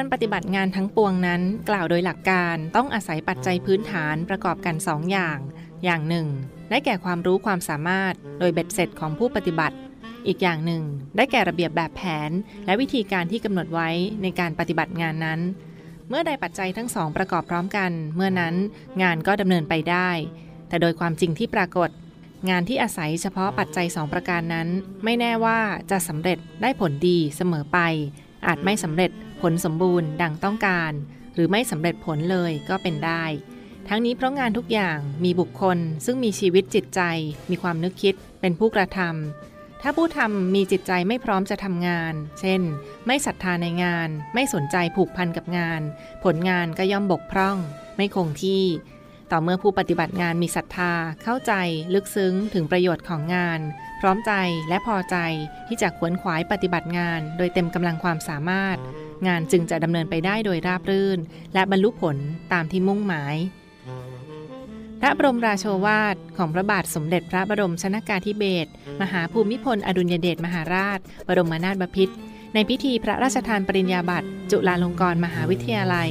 การปฏิบัติงานทั้งปวงนั้น กล่าวโดยหลักการต้องอาศัยปัจจัยพื้นฐานประกอบกัน2ออย่าง อย่างหนึ่ง ได้แก่ความรู้ความสามารถโดยเบ็ดเสร็จของผู้ปฏิบัติ อีกอย่างหนึ่ง ได้แก่ระเบียบแบบแผน และวิธีการที่กำหนดไว้ในการปฏิบัติงานนั้น เมื่อใดปัจจัยทั้งสองประกอบพร้อมกัน เมื่อนั้นงานก็ดำเนินไปได้ แต่โดยความจริงที่ปรากฏ งานที่อาศัยเฉพาะปัจจัยสองประการนั้น ไม่แน่ว่าจะสำเร็จได้ผลดีเสมอไป อาจไม่สำเร็จ ผลสมบูรณ์ดังต้องการ หรือไม่สำเร็จผลเลยก็เป็นได้ ทั้งนี้เพราะงานทุกอย่างมีบุคคล ซึ่งมีชีวิตจิตใจ มีความนึกคิด เป็นผู้กระทำถ้าผู้ทำมีจิตใจไม่พร้อมจะทำงาน เช่น ไม่ศรัทธาในงาน ไม่สนใจผูกพันกับงาน ผลงานก็ย่อมบกพร่อง ไม่คงที่ ต่อเมื่อผู้ปฏิบัติงานมีศรัทธาเข้าใจ ลึกซึ้งถึงประโยชน์ของงาน พร้อมใจและพอใจที่จะขวนขวายปฏิบัติงาน โดยเต็มกำลังความสามารถ งานจึงจะดำเนินไปได้โดยราบรื่น และบรรลุผลตามที่มุ่งหมาย พระบรมราโชวาทของพระบาทสมเด็จพระบรมชนากาธิเบศรมหาภูมิพลอดุลยเดชมหาราช บรมนาถบพิตรในพิธีพระราชทานปริญญาบัตรจุฬาลงกรณ์มหาวิทยาลัย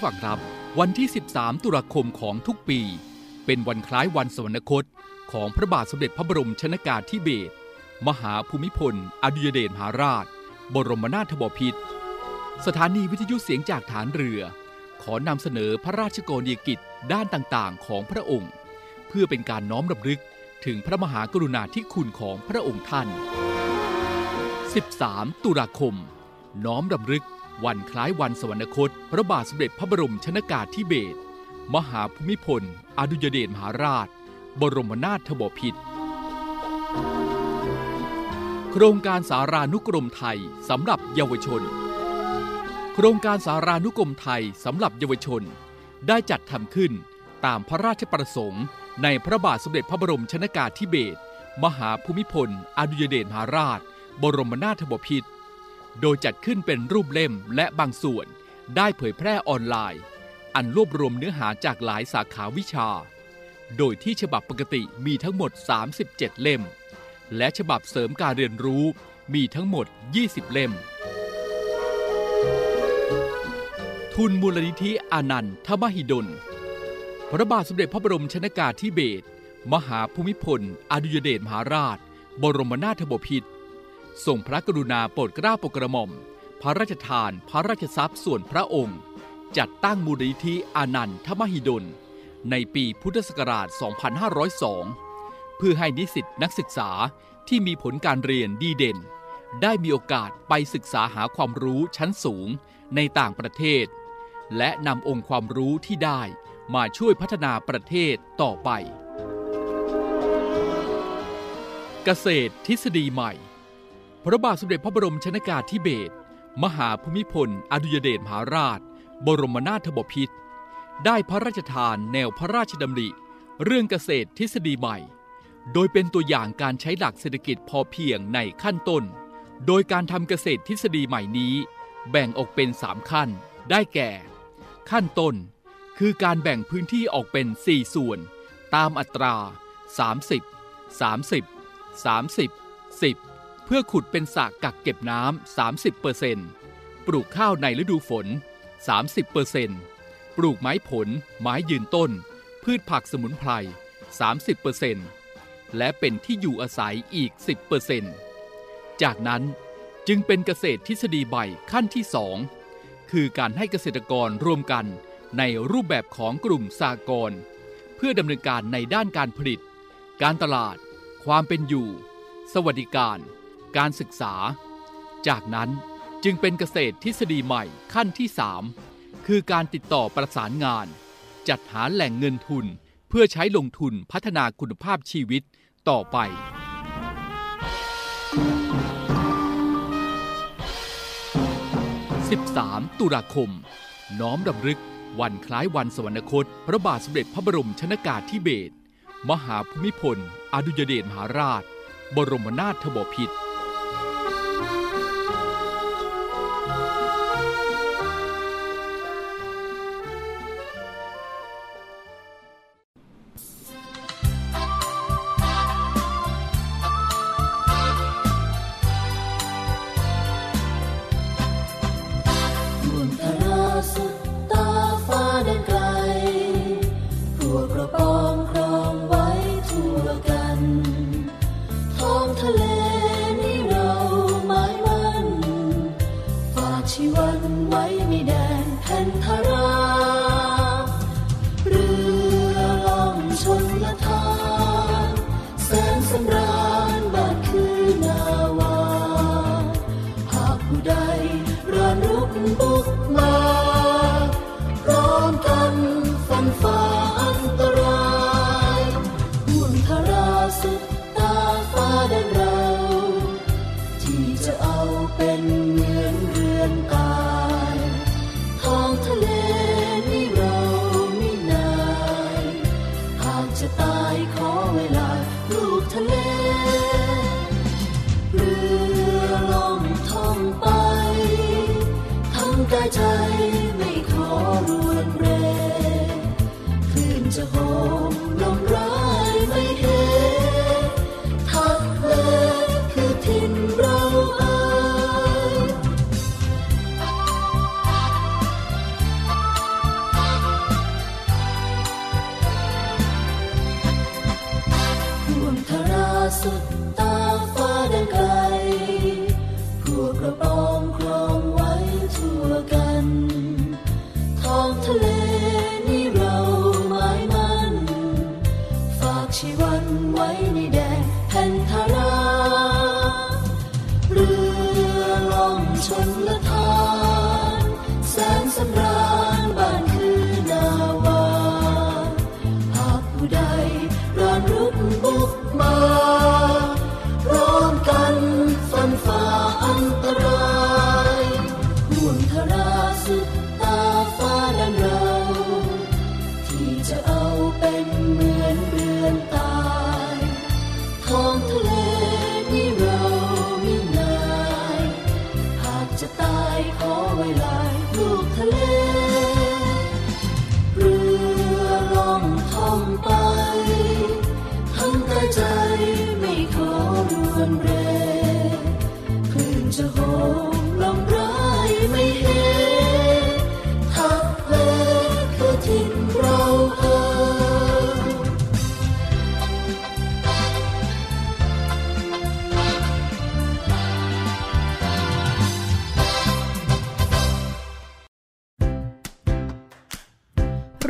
ผู้ฟังครับ วันที่ 13 ตุลาคมของทุกปี เป็นวันคล้ายวันสวรรคต ของพระบาทสมเด็จพระบรมชนากาธิเบศรมหาภูมิพล อดุยเดชมหาราช บรมนาถบพิตรสถานีวิทยุเสียงจากฐานเรือ ขอนำเสนอพระราชกรณียกิจด้านต่างๆ ของพระองค์ เพื่อเป็นการน้อมรำลึกถึงพระมหากรุณาธิคุณของพระองค์ท่าน 13 ตุลาคม น้อมรำลึก วันคล้ายวันสวรรคต พระบาทสมเด็จพระบรมชนากาธิเบศรมหาภูมิพล อดุยเดชมหาราช บรมนาถบพิตรโครงการสารานุกรมไทยสำหรับเยาวชน โครงการสารานุกรมไทยสำหรับเยาวชน ได้จัดทำขึ้นตามพระราชประสงค์ ในพระบาทสมเด็จพระบรมชนากาธิเบศรมหาภูมิพล อดุยเดชมหาราช บรมนาถบพิตร โดยจัดขึ้นเป็นรูปเล่มและบางส่วนได้เผยแพร่ออนไลน์ อันรวบรวมเนื้อหาจากหลายสาขาวิชา โดยที่ฉบับปกติมีทั้งหมด 37 เล่ม และฉบับเสริมการเรียนรู้มีทั้งหมด 20 เล่ม ทุนมูลนิธิอานันทมหิดล พระบาทสมเด็จพระบรมชนากาธิเบศรมหาภูมิพล อดุยเดชมหาราช บรมนาถบพิตร ทรงพระกรุณาโปรดเกล้าโปรดกระหม่อม พระราชทานพระราชทรัพย์ส่วนพระองค์ จัดตั้งมูลนิธิอานันทมหิดล ในปีพุทธศักราช 2502 เพื่อให้นิสิตนักศึกษาที่มีผลการเรียนดีเด่น ได้มีโอกาสไปศึกษาหาความรู้ชั้นสูงในต่างประเทศ และนำองค์ความรู้ที่ได้มาช่วยพัฒนาประเทศต่อไป เกษตรทฤษฎีใหม่ พระบาทสมเด็จพระบรมชนากาธิเบศรมหาภูมิพล อดุยเดชมหาราช บรมนาถบพิตรได้พระราชทานแนวพระราชดำริ เรื่องเกษตรทฤษฎีใหม่ โดยเป็นตัวอย่างการใช้หลักเศรษฐกิจพอเพียงในขั้นต้น โดยการทำเกษตรทฤษฎีใหม่นี้ แบ่งออกเป็น 3 ขั้น ได้แก่ ขั้นต้น คือการแบ่งพื้นที่ออกเป็น 4 ส่วน ตามอัตรา 30 30 30 10 พื่อขุดเป็นสระกักเก็บน้ำ 30%ปลูกข้าวในฤดูฝน 30%ปลูกไม้ผล ไม้ยืนต้น พืชผักสมุนไพร 30%และเป็นที่อยู่อาศัยอีก 10%จากนั้นจึงเป็นเกษตรทฤษฎีใบขั้นที่ 2 คือการให้เกษตรกรรวมกันในรูปแบบของกลุ่มสากลเพื่อดำเนินการในด้านการผลิต การตลาด ความเป็นอยู่ สวัสดิการ การศึกษา จากนั้นจึงเป็นเกษตรทฤษฎีใหม่ขั้นที่ 3 คือการติดต่อประสานงาน จัดหาแหล่งเงินทุนเพื่อใช้ลงทุนพัฒนาคุณภาพชีวิตต่อไปส13 ตุลาคม น้อมรำลึก วันคล้ายวันสวรรคต พระบาทสมเด็จพระบรมชนากาธิเบศรมหาภูมิพล อดุยเดชมหาราช บรมนาถบพิตร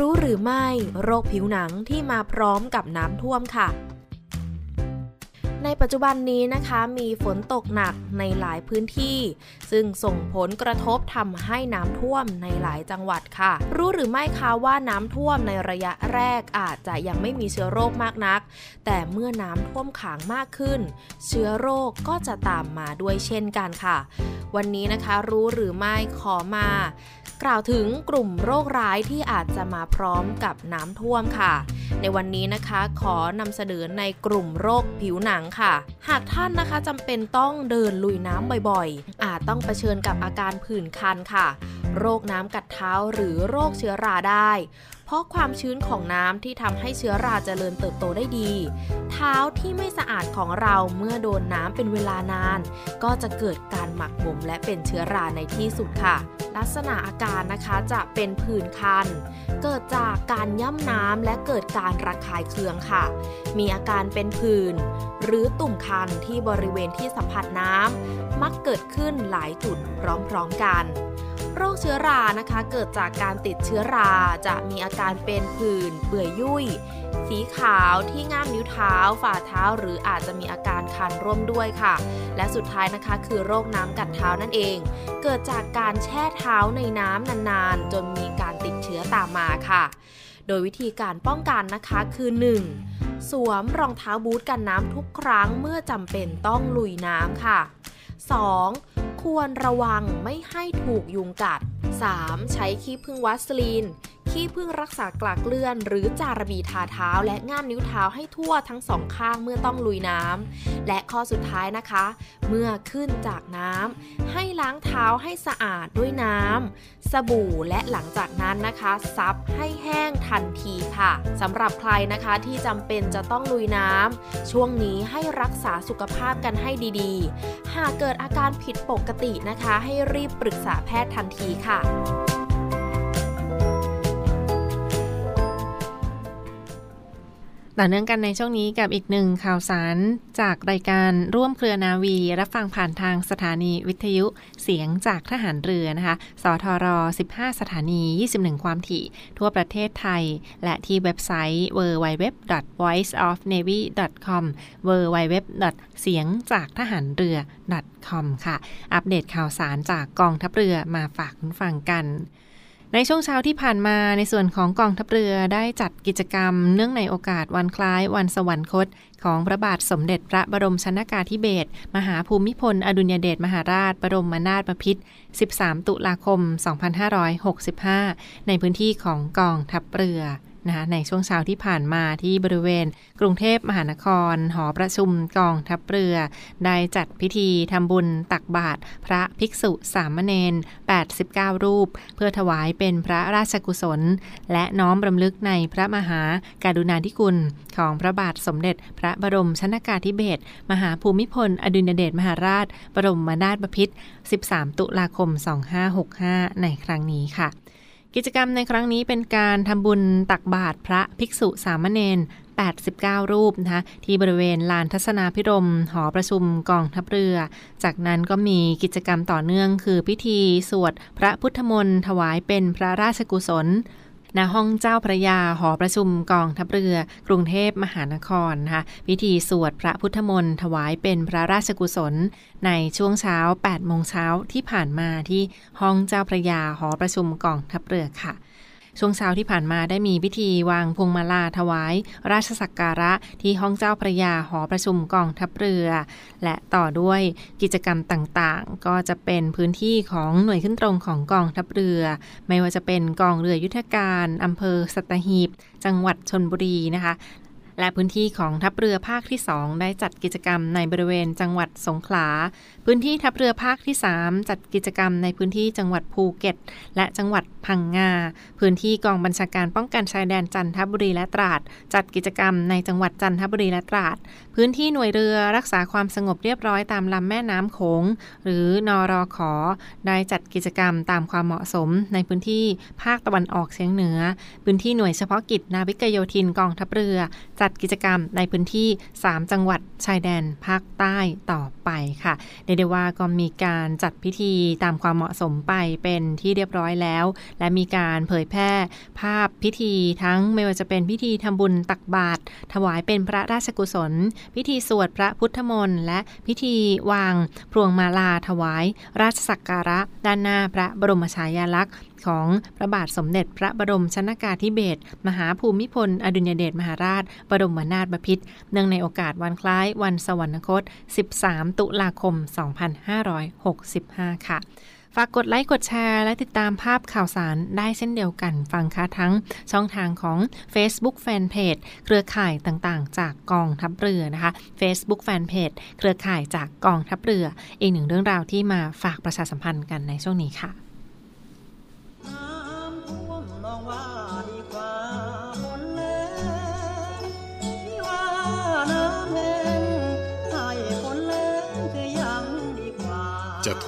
รู้หรือไม่ โรคผิวหนังที่มาพร้อมกับน้ำท่วมค่ะ ปัจจุบันนี้นะคะมีฝนตกหนักในหลายพื้นที่ ซึ่งส่งผลกระทบทำให้น้ำท่วมในหลายจังหวัดค่ะ รู้หรือไม่คะว่าน้ำท่วมในระยะแรกอาจจะยังไม่มีเชื้อโรคมากนัก แต่เมื่อน้ำท่วมขังมากขึ้น เชื้อโรคก็จะตามมาด้วยเช่นกันค่ะ วันนี้นะคะรู้หรือไม่ขอมากล่าวถึงกลุ่มโรคร้ายที่อาจจะมาพร้อมกับน้ำท่วมค่ะ ในวันนี้นะคะขอนำเสนอในกลุ่มโรคผิวหนังค่ะหากท่านนะคะจำเป็นต้องเดินลุยน้ำบ่อยๆ อาจต้องเผชิญกับอาการผื่นคันค่ะ โรคน้ำกัดเท้าหรือโรคเชื้อราได้ ราะความชื้นของน้ำที่ทำให้เชื้อราเจริญเติบโตได้ดี เท้าที่ไม่สะอาดของเราเมื่อโดนน้ำเป็นเวลานาน ก็จะเกิดการหมักหมมและเป็นเชื้อราในที่สุดค่ะ ลักษณะอาการนะคะจะเป็นผื่นคัน เกิดจากการย่ำน้ำและเกิดการระคายเคืองค่ะ มีอาการเป็นผื่นหรือตุ่มคันที่บริเวณที่สัมผัสน้ำมักเกิดขึ้นหลายจุดพร้อมๆกัน โรคเชื้อรานะคะ เกิดจากการติดเชื้อราจะมีอาการเป็นผื่นเปื่อยยุ่ย สีขาวที่ง่ามนิ้วเท้า ฝ่าเท้า หรืออาจจะมีอาการคันร่วมด้วยค่ะ และสุดท้ายนะคะคือโรคน้ำกัดเท้านั่นเอง เกิดจากการแช่เท้าในน้ำนานๆ จนมีการติดเชื้อตามมาค่ะ โดยวิธีการป้องกันนะคะคือ 1. สวมรองเท้าบูทกันน้ำทุกครั้งเมื่อจำเป็นต้องลุยน้ำค่ะ 2. ควรระวังไม่ให้ถูกยุงกัด 3. ใช้ขี้พึ่งวัสลีน ขี้พึ่งรักษากลากเลื่อน หรือจารบีทาเท้า และง่ามนิ้วเท้าให้ทั่วทั้งสองข้างเมื่อต้องลุยน้ำและข้อสุดท้ายนะคะ เมื่อขึ้นจากน้ำให้ล้างเท้าให้สะอาดด้วยน้ำสบู่และหลังจากนั้นนะคะ ซับให้แห้งทันทีค่ะสำหรับใครนะคะที่จำเป็นจะต้องลุยน้ำช่วงนี้ให้รักษาสุขภาพกันให้ดีๆ หากเกิดอาการผิดปกตินะคะ ให้รีบปรึกษาแพทย์ทันทีค่ะ ต่อเนื่องกันในช่วงนี้กับอีกหนึ่งข่าวสารจากรายการร่วมเครือนาวี รับฟังผ่านทางสถานีวิทยุเสียงจากทหารเรือนะคะ สทร 15 สถานี 21 ความถี่ ทั่วประเทศไทย และที่เว็บไซต์ www.voiceofnavy.com www. เสียงจากทหารเรือ .com ค่ะ อัปเดตข่าวสารจากกองทัพเรือมาฝากคุณฟังกัน ในช่วงเช้าที่ผ่านมาในส่วนของกองทัพเรือได้จัดกิจกรรม เนื่องในโอกาสวันคล้ายวันสวรรคต ของพระบาทสมเด็จพระบรมชนากาธิเบศรมหาภูมิพล อดุลยเดชมหาราช บรมนาถบพิตร 13 ตุลาคม 2565 ในพื้นที่ของกองทัพเรือ นะคะในช่วงเช้าที่ผ่านมาที่บริเวณ กรุงเทพมหานคร หอประชุมกองทัพเรือ ได้จัดพิธีทำบุญตักบาตรพระภิกษุสามเณร89 รูป เพื่อถวายเป็นพระราชกุศล และน้อมรำลึกในพระมหาการุณาธิคุณ ของพระบาทสมเด็จพระบรมชนากาธิเบศรมหาภูมิพล อดุลยเดชมหาราช บรมนาถบพิตร13 ตุลาคม 2565 ในครั้งนี้ค่ะ กิจกรรมในครั้งนี้เป็นการทำบุญตักบาตรพระภิกษุสามเณร89 รูปนะคะที่บริเวณลานทัศนาพิรมหอประชุมกองทัพเรือ จากนั้นก็มีกิจกรรมต่อเนื่องคือพิธีสวดพระพุทธมนต์ถวายเป็นพระราชกุศล ณห้องเจ้าพระยาหอประชุมกองทัพเรือ กรุงเทพมหานครนะคะพิธีสวดพระพุทธมนต์ถวายเป็นพระราชกุศล ในช่วงเช้า8โมงเช้าที่ผ่านมาที่ห้องเจ้าพระยาหอประชุมกองทัพเรือค่ะ ช่วงเช้าที่ผ่านมาได้มีพิธีวางพวงมาลาถวาย ราชสักการะที่ห้องเจ้าพระยาหอประชุมกองทัพเรือ และต่อด้วยกิจกรรมต่างๆ ก็จะเป็นพื้นที่ของหน่วยขึ้นตรงของกองทัพเรือ ไม่ว่าจะเป็นกองเรือยุทธการอำเภอสัตหีบ จังหวัดชนบุรีนะคะ และพื้นที่ของทัพเรือภาคที่ 2 ได้จัดกิจกรรมในบริเวณจังหวัดสงขลา พื้นที่ทัพเรือภาคที่ 3 จัดกิจกรรมในพื้นที่จังหวัดภูเก็ต และจังหวัดพังงา พื้นที่กองบัญชาการป้องกันชายแดนจันทบุรีและตราด จัดกิจกรรมในจังหวัดจันทบุรีและตราด พื้นที่หน่วยเรือรักษาความสงบเรียบร้อยตามลำแม่น้ำโขง หรือนอรอขอ ได้จัดกิจกรรมตามความเหมาะสม ในพื้นที่ภาคตะวันออกเฉียงเหนือ พื้นที่หน่วยเฉพาะกิจนาวิกโยธินกองทัพเรือ จัดกิจกรรมในพื้นที่ 3 จังหวัดชายแดนภาคใต้ต่อไปค่ะเดเดว่าก็มีการจัดพิธีตามความเหมาะสมไปเป็นที่เรียบร้อยแล้ว และมีการเผยแพร่ภาพพิธีทั้งไม่ว่าจะเป็นพิธีทำบุญตักบาตรถวายเป็นพระราชกุศล พิธีสวดพระพุทธมนต์และพิธีวางพวงมาลาถวาย ราชสักการะ ด้านหน้าพระบรมฉายาลักษณ์ ของพระบาทสมเด็จพระบรมชนากาธิเบศรมหาภูมิพล อดุญเดชมหาราช บรมนาถบพิตรเนื่องในโอกาสวันคล้ายวันสวรรคต 13 ตุลาคม 2565 ค่ะฝากกดไลค์กดแชร์และติดตามภาพข่าวสารได้เช่นเดียวกันฟังค่ะทั้งช่องทางของ Facebook Fanpage เครือข่ายต่างๆ จากกองทัพเรือนะคะ Facebook Fanpage เครือข่ายจากกองทัพเรือ อีกหนึ่งเรื่องราวที่มาฝากประชาสัมพันธ์กันในช่วงนี้ค่ะ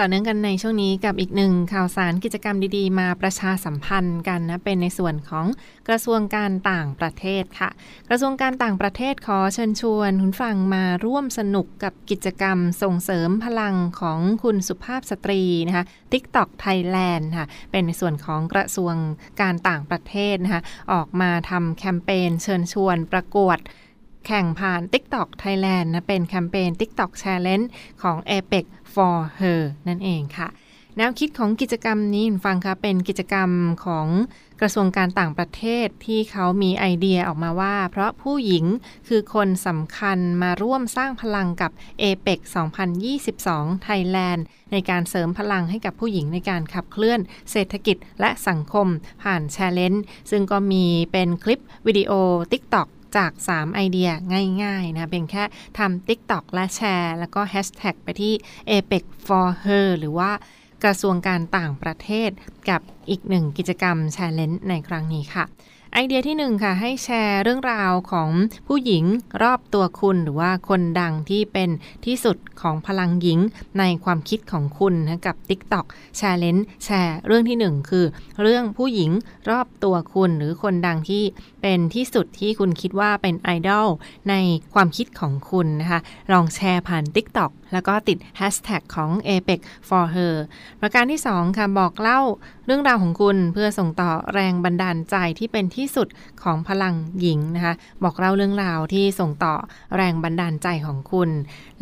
ต่อเนื่องกันในช่วงนี้กับอีกหนึ่งข่าวสารกิจกรรมดีๆ มาประชาสัมพันธ์กันนะเป็นในส่วนของกระทรวงการต่างประเทศค่ะ กระทรวงการต่างประเทศขอเชิญชวนคุณฟังมาร่วมสนุกกับกิจกรรมส่งเสริมพลังของคุณสุภาพสตรีนะคะ TikTok Thailand ค่ะเป็นในส่วนของกระทรวงการต่างประเทศนะคะออกมาทำแคมเปญเชิญชวนประกวดแข่งผ่าน TikTok Thailand นะเป็นแคมเปญ TikTok Challenge ของ APEC for Her นั่นเองค่ะ แนวคิดของกิจกรรมนี้ฟังคะเป็นกิจกรรมของกระทรวงการต่างประเทศที่เขามีไอเดียออกมาว่า เพราะผู้หญิงคือคนสำคัญมาร่วมสร้างพลังกับ APEC 2022 Thailand ในการเสริมพลังให้กับผู้หญิงในการขับเคลื่อนเศรษฐกิจและสังคมผ่าน Challenge ซึ่งก็มีเป็นคลิปวิดีโอ TikTok จาก 3 ไอเดียง่ายๆนะเพียงแค่ทำ TikTok และแชร์ แล้วก็แฮชแท็กไปที่ APEC for her หรือว่ากระทรวงการต่างประเทศกับอีกหนึ่งกิจกรรม Challenge ในครั้งนี้ค่ะ ไอเดียที่หนึ่งค่ะ ให้แชร์เรื่องราวของผู้หญิงรอบตัวคุณ หรือว่าคนดังที่เป็นที่สุดของพลังหญิงในความคิดของคุณนะกับ TikTok Challenge แชร์เรื่องที่หนึ่งคือ เรื่องผู้หญิงรอบตัวคุณ หรือคนดังที่เป็นที่สุดที่คุณคิดว่าเป็นไอดอลในความคิดของคุณนะคะลองแชร์ผ่าน TikTok แล้วก็ติด Hashtag ของ APEC for her ประการที่ 2 ค่ะ บอกเล่าเรื่องราวของคุณเพื่อส่งต่อแรงบันดาลใจที่เป็นที่สุดของพลังหญิงนะคะ บอกเล่าเรื่องราวที่ส่งต่อแรงบันดาลใจของคุณ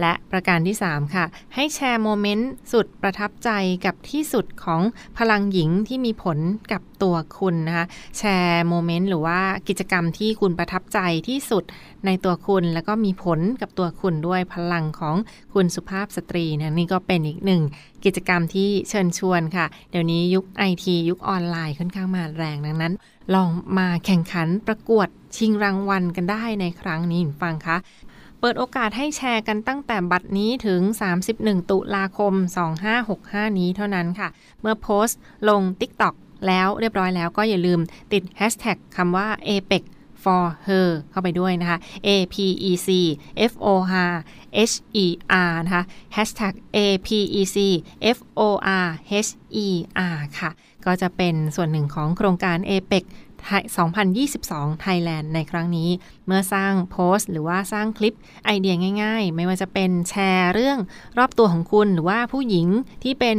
และประการที่ 3 ค่ะ ให้แชร์โมเมนต์สุดประทับใจกับที่สุดของพลังหญิงที่มีผลกับตัวคุณนะคะแชร์ moment หรือว่ากิจกรรมที่คุณประทับใจที่สุดในตัวคุณ แล้วก็มีผลกับตัวคุณด้วยพลังของคุณสุภาพสตรีนะนี่ก็เป็นอีกหนึ่งกิจกรรมที่เชิญชวนค่ะ เดี๋ยวนี้ยุคไอทียุคออนไลน์ค่อนข้างมาแรงดังนั้น ลองมาแข่งขันประกวดชิงรางวัลกันได้ในครั้งนี้ฟังคะเปิดโอกาสให้แชร์กันตั้งแต่บัดนี้ถึง 31 ตุลาคม 2565 นี้เท่านั้นค่ะ เมื่อโพสต์ลง TikTok แล้วเรียบร้อยแล้วก็อย่าลืมติด Hashtag คำว่า APEC for her เข้าไปด้วยนะคะ A P E C F O R H E R นะคะ Hashtag A P E C F O R H E R ค่ะ ก็จะเป็นส่วนหนึ่งของโครงการ APEC 2022 Thailand ในครั้งนี้ เมื่อสร้างโพสต์ หรือว่าสร้างคลิปไอเดียง่าย ๆ ไม่ว่าจะเป็นแชร์เรื่องรอบตัวของคุณหรือว่าผู้หญิงที่เป็น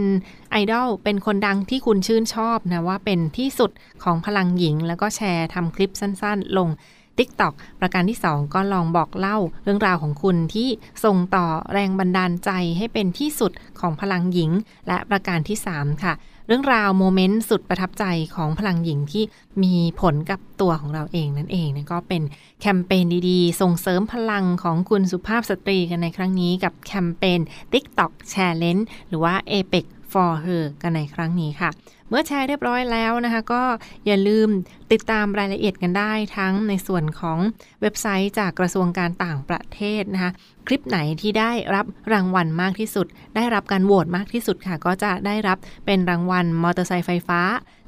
ไอดอลเป็นคนดังที่คุณชื่นชอบนะว่าเป็นที่สุดของพลังหญิง แล้วก็แชร์ทำคลิปสั้นๆ ลง TikTok ประการที่ 2 ก็ลองบอกเล่าเรื่องราวของคุณที่ส่งต่อแรงบันดาลใจให้เป็นที่สุดของพลังหญิง และประการที่ 3 ค่ะ เรื่องราวโมเมนต์สุดประทับใจของพลังหญิงที่มีผลกับตัวของเราเองนั่นเองนะก็เป็นแคมเปญดีๆ ส่งเสริมพลังของคุณสุภาพสตรีกันในครั้งนี้กับแคมเปญ TikTok Challenge หรือว่า APEC for her กันในครั้งนี้ค่ะ เมื่อแชร์เรียบร้อยแล้วนะคะ ก็อย่าลืมติดตามรายละเอียดกันได้ทั้งในส่วนของเว็บไซต์จากกระทรวงการต่างประเทศนะคะคลิปไหนที่ได้รับรางวัลมากที่สุด ได้รับการโหวตมากที่สุดค่ะ ก็จะได้รับเป็นรางวัลมอเตอร์ไซค์ไฟฟ้า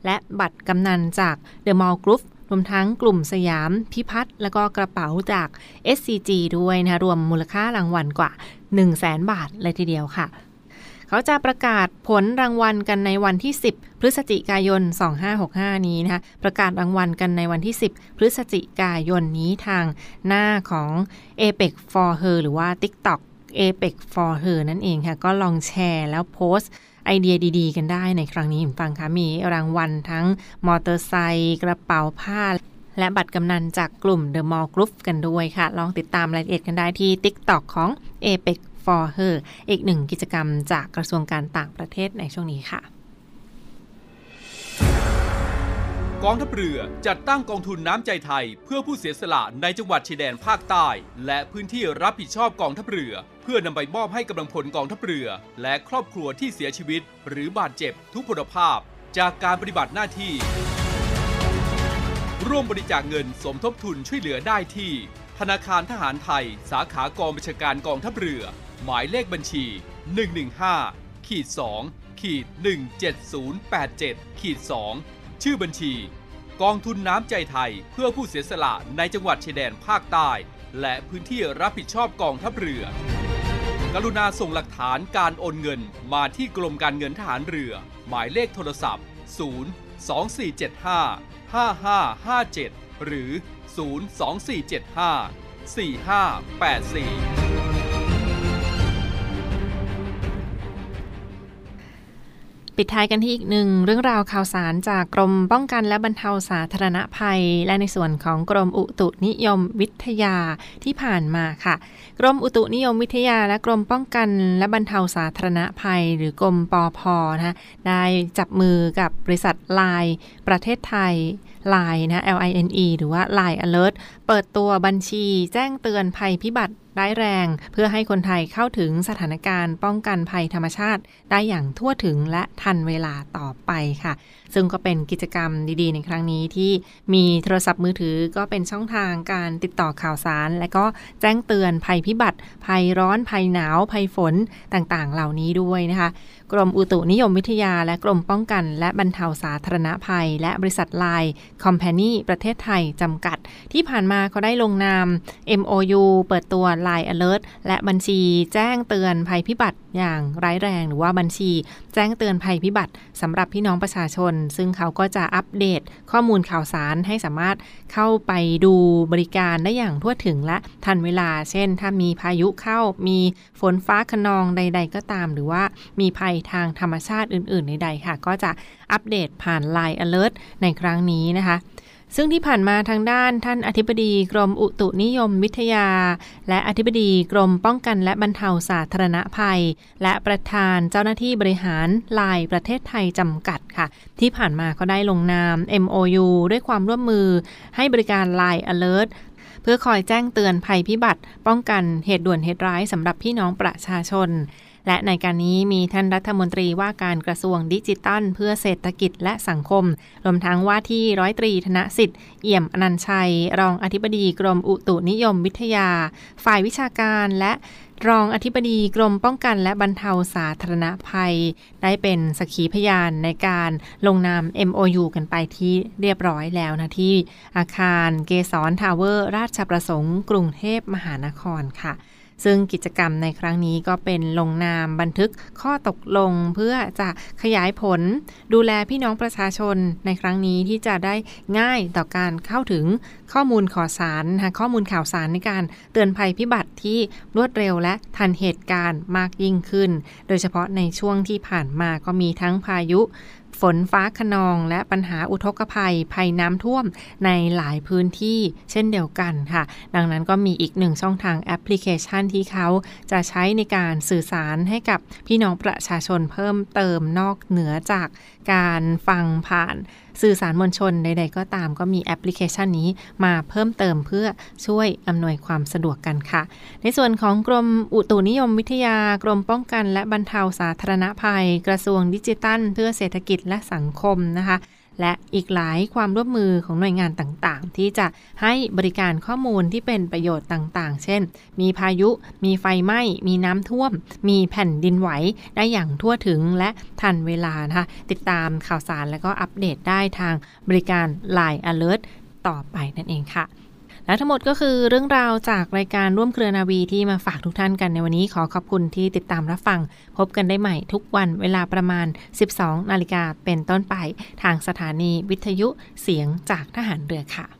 และบัตรกำนันจาก The Mall Group รวมทั้งกลุ่มสยามพิพัฒน์แล้วก็กระเป๋าจาก SCG ด้วยนะคะรวมมูลค่ารางวัลกว่า 1 0 0 0 0แบาทเลยทีเดียวค่ะ เขาจะประกาศผลรางวัลกันในวันที่ 10 พฤศจิกายน 2565 นี้นะคะประกาศรางวัลกันในวันที่ 10 พฤศจิกายนนี้ทางหน้าของ APEC for her หรือว่า TikTok APEC for her นั่นเองค่ะ ก็ลองแชร์แล้วโพสต์ไอเดียดีๆ กันได้ในครั้งนี้ฟังค่ะ มีรางวัลทั้งมอเตอร์ไซค์กระเป๋าผ้า และบัตรกำนันจากกลุ่ม The Mall Group กันด้วยค่ะ ลองติดตามรายละเอียดกันได้ที่ TikTok ของ APEC for her อีกหนึ่งกิจกรรมจากกระทรวงการต่างประเทศในช่วงนี้ค่ะ กองทัพเรือจัดตั้งกองทุนน้ำใจไทย เพื่อผู้เสียสละในจังหวัดชายแดนภาคใต้ และพื้นที่รับผิดชอบกองทัพเรือ เพื่อนำไปมอบให้กำลังพลกองทัพเรือ และครอบครัวที่เสียชีวิต หรือบาดเจ็บทุกพลภาพ จากการปฏิบัติหน้าที่ ร่วมบริจาคเงินสมทบทุนช่วยเหลือได้ที่ธนาคารทหารไทย สาขากองบัญชาการกองทัพเรือ หมายเลขบัญชี 115ขีด2ขีด17087ขีด2ชื่อบัญชี กองทุนน้ำใจไทยเพื่อผู้เสียสละในจังหวัดชายแดนภาคใต้ และพื้นที่รับผิดชอบกองทัพเรือ กรุณาส่งหลักฐานการโอนเงินมาที่กรมการเงินทหารเรือ หมายเลขโทรศัพท์ 0 2475 5557 หรือ 02475 4584 ปิดท้ายกันที่อีกหนึ่งเรื่องราวข่าวสารจากกรมป้องกันและบรรเทาสาธารณภัย และในส่วนของกรมอุตุนิยมวิทยาที่ผ่านมาค่ะ กรมอุตุนิยมวิทยา และกรมป้องกันและบรรเทาสาธารณภัย หรือกรมปอพนะคะได้จับมือกับบริษัทไลน์ประเทศไทย Line นะ L I N E หรือว่า Line Alert เปิดตัวบัญชีแจ้งเตือนภัยพิบัติร้ายแรง เพื่อให้คนไทยเข้าถึงสถานการณ์ป้องกันภัยธรรมชาติ ได้อย่างทั่วถึงและทันเวลาต่อไปค่ะ ซึ่งก็เป็นกิจกรรมดีๆ ในครั้งนี้ที่มีโทรศัพท์มือถือก็เป็นช่องทางการติดต่อข่าวสาร และก็แจ้งเตือนภัยพิบัติ ภัยร้อนภัยหนาวภัยฝนต่างๆ เหล่านี้ด้วยนะคะ กรมอุตุนิยมวิทยา และกรมป้องกัน และบรรเทาสาธารณภัย และบริษัทไลน์คอมพานีประเทศไทยจำกัดที่ผ่านมาเขาได้ลงนาม MOU เปิดตัว Line Alert และบัญชีแจ้งเตือนภัยพิบัติอย่างร้ายแรง หรือว่าบัญชีแจ้งเตือนภัยพิบัติสำหรับพี่น้องประชาชน ซึ่งเขาก็จะอัปเดตข้อมูลข่าวสารให้สามารถเข้าไปดูบริการได้อย่างทั่วถึงและทันเวลา เช่น ถ้ามีพายุเข้ามีฝนฟ้าขนองใด ๆ ก็ตาม หรือว่ามีภัยทางธรรมชาติอื่น ๆ ใดๆค่ะ ก็จะอัปเดตผ่าน Line Alert ในครั้งนี้นะคะ ซึ่งที่ผ่านมาทางด้านท่านอธิบดีกรมอุตุนิยมวิทยา และอธิบดีกรมป้องกันและบรรเทาสาธารณภัย และประธานเจ้าหน้าที่บริหารลายประเทศไทยจำกัดค่ะ ที่ผ่านมาก็ได้ลงนาม MOU ด้วยความร่วมมือ ให้บริการ Line Alert เพื่อคอยแจ้งเตือนภัยพิบัติ ป้องกันเหตุด่วนเหตุร้ายสำหรับพี่น้องประชาชน และในการนี้มีท่านรัฐมนตรีว่าการกระทรวงดิจิตัล เพื่อเศรษฐกิจและสังคม รวมทั้งว่าที่ร้อยตรีธนสิทธิ์เอี่ยมอนันชัย รองอธิบดีกรมอุตุนิยมวิทยา ฝ่ายวิชาการและรองอธิบดีกรมป้องกันและบรรเทาสาธารณภัย ได้เป็นสกขีพยานในการลงนาม MOU กันไปที่เรียบร้อยแล้วนะที่อาคารเกสรทาวเวอร์ ราชประสงค์ กรุงเทพมหานครค่ะ ซึ่งกิจกรรมในครั้งนี้ก็เป็นลงนามบันทึกข้อตกลงเพื่อจะขยายผล ดูแลพี่น้องประชาชนในครั้งนี้ที่จะได้ง่ายต่อการเข้าถึงข้อมูลข่าวสารนะคะข้อมูลข่าวสารในการเตือนภัยพิบัติที่รวดเร็วและทันเหตุการณ์มากยิ่งขึ้น โดยเฉพาะในช่วงที่ผ่านมาก็มีทั้งพายุ ฝนฟ้าขนองและปัญหาอุทกภัยภัยน้ำท่วมในหลายพื้นที่เช่นเดียวกันค่ะ ดังนั้นก็มีอีกหนึ่งช่องทางแอปพลิเคชันที่เขาจะใช้ในการสื่อสารให้กับพี่น้องประชาชนเพิ่มเติมนอกเหนือจากการฟังผ่าน สื่อสารมวลชนใด ๆ ก็ตามก็มีแอปพลิเคชันนี้มาเพิ่มเติมเพื่อช่วยอำนวยความสะดวกกันค่ะ ในส่วนของกรมอุตุนิยมวิทยากรมป้องกันและบรรเทาสาธารณภัย กระทรวงดิจิทัล เพื่อเศรษฐกิจและสังคมนะคะ และอีกหลายความร่วมมือของหน่วยงานต่างๆ ที่จะให้บริการข้อมูลที่เป็นประโยชน์ต่างๆ เช่น มีพายุ มีไฟไหม้ มีน้ำท่วม มีแผ่นดินไหวได้อย่างทั่วถึงและทันเวลานะคะติดตามข่าวสารและก็อัปเดตได้ทางบริการ Line Alert ต่อไปนั่นเองค่ะ และทั้งหมดก็คือเรื่องราวจากรายการร่วมเครือนาวีที่มาฝากทุกท่านกันในวันนี้ขอขอบคุณที่ติดตามรับฟัง พบกันได้ใหม่ทุกวันเวลาประมาณ 12 นาฬิกาเป็นต้นไป ทางสถานีวิทยุเสียงจากทหารเรือค่ะ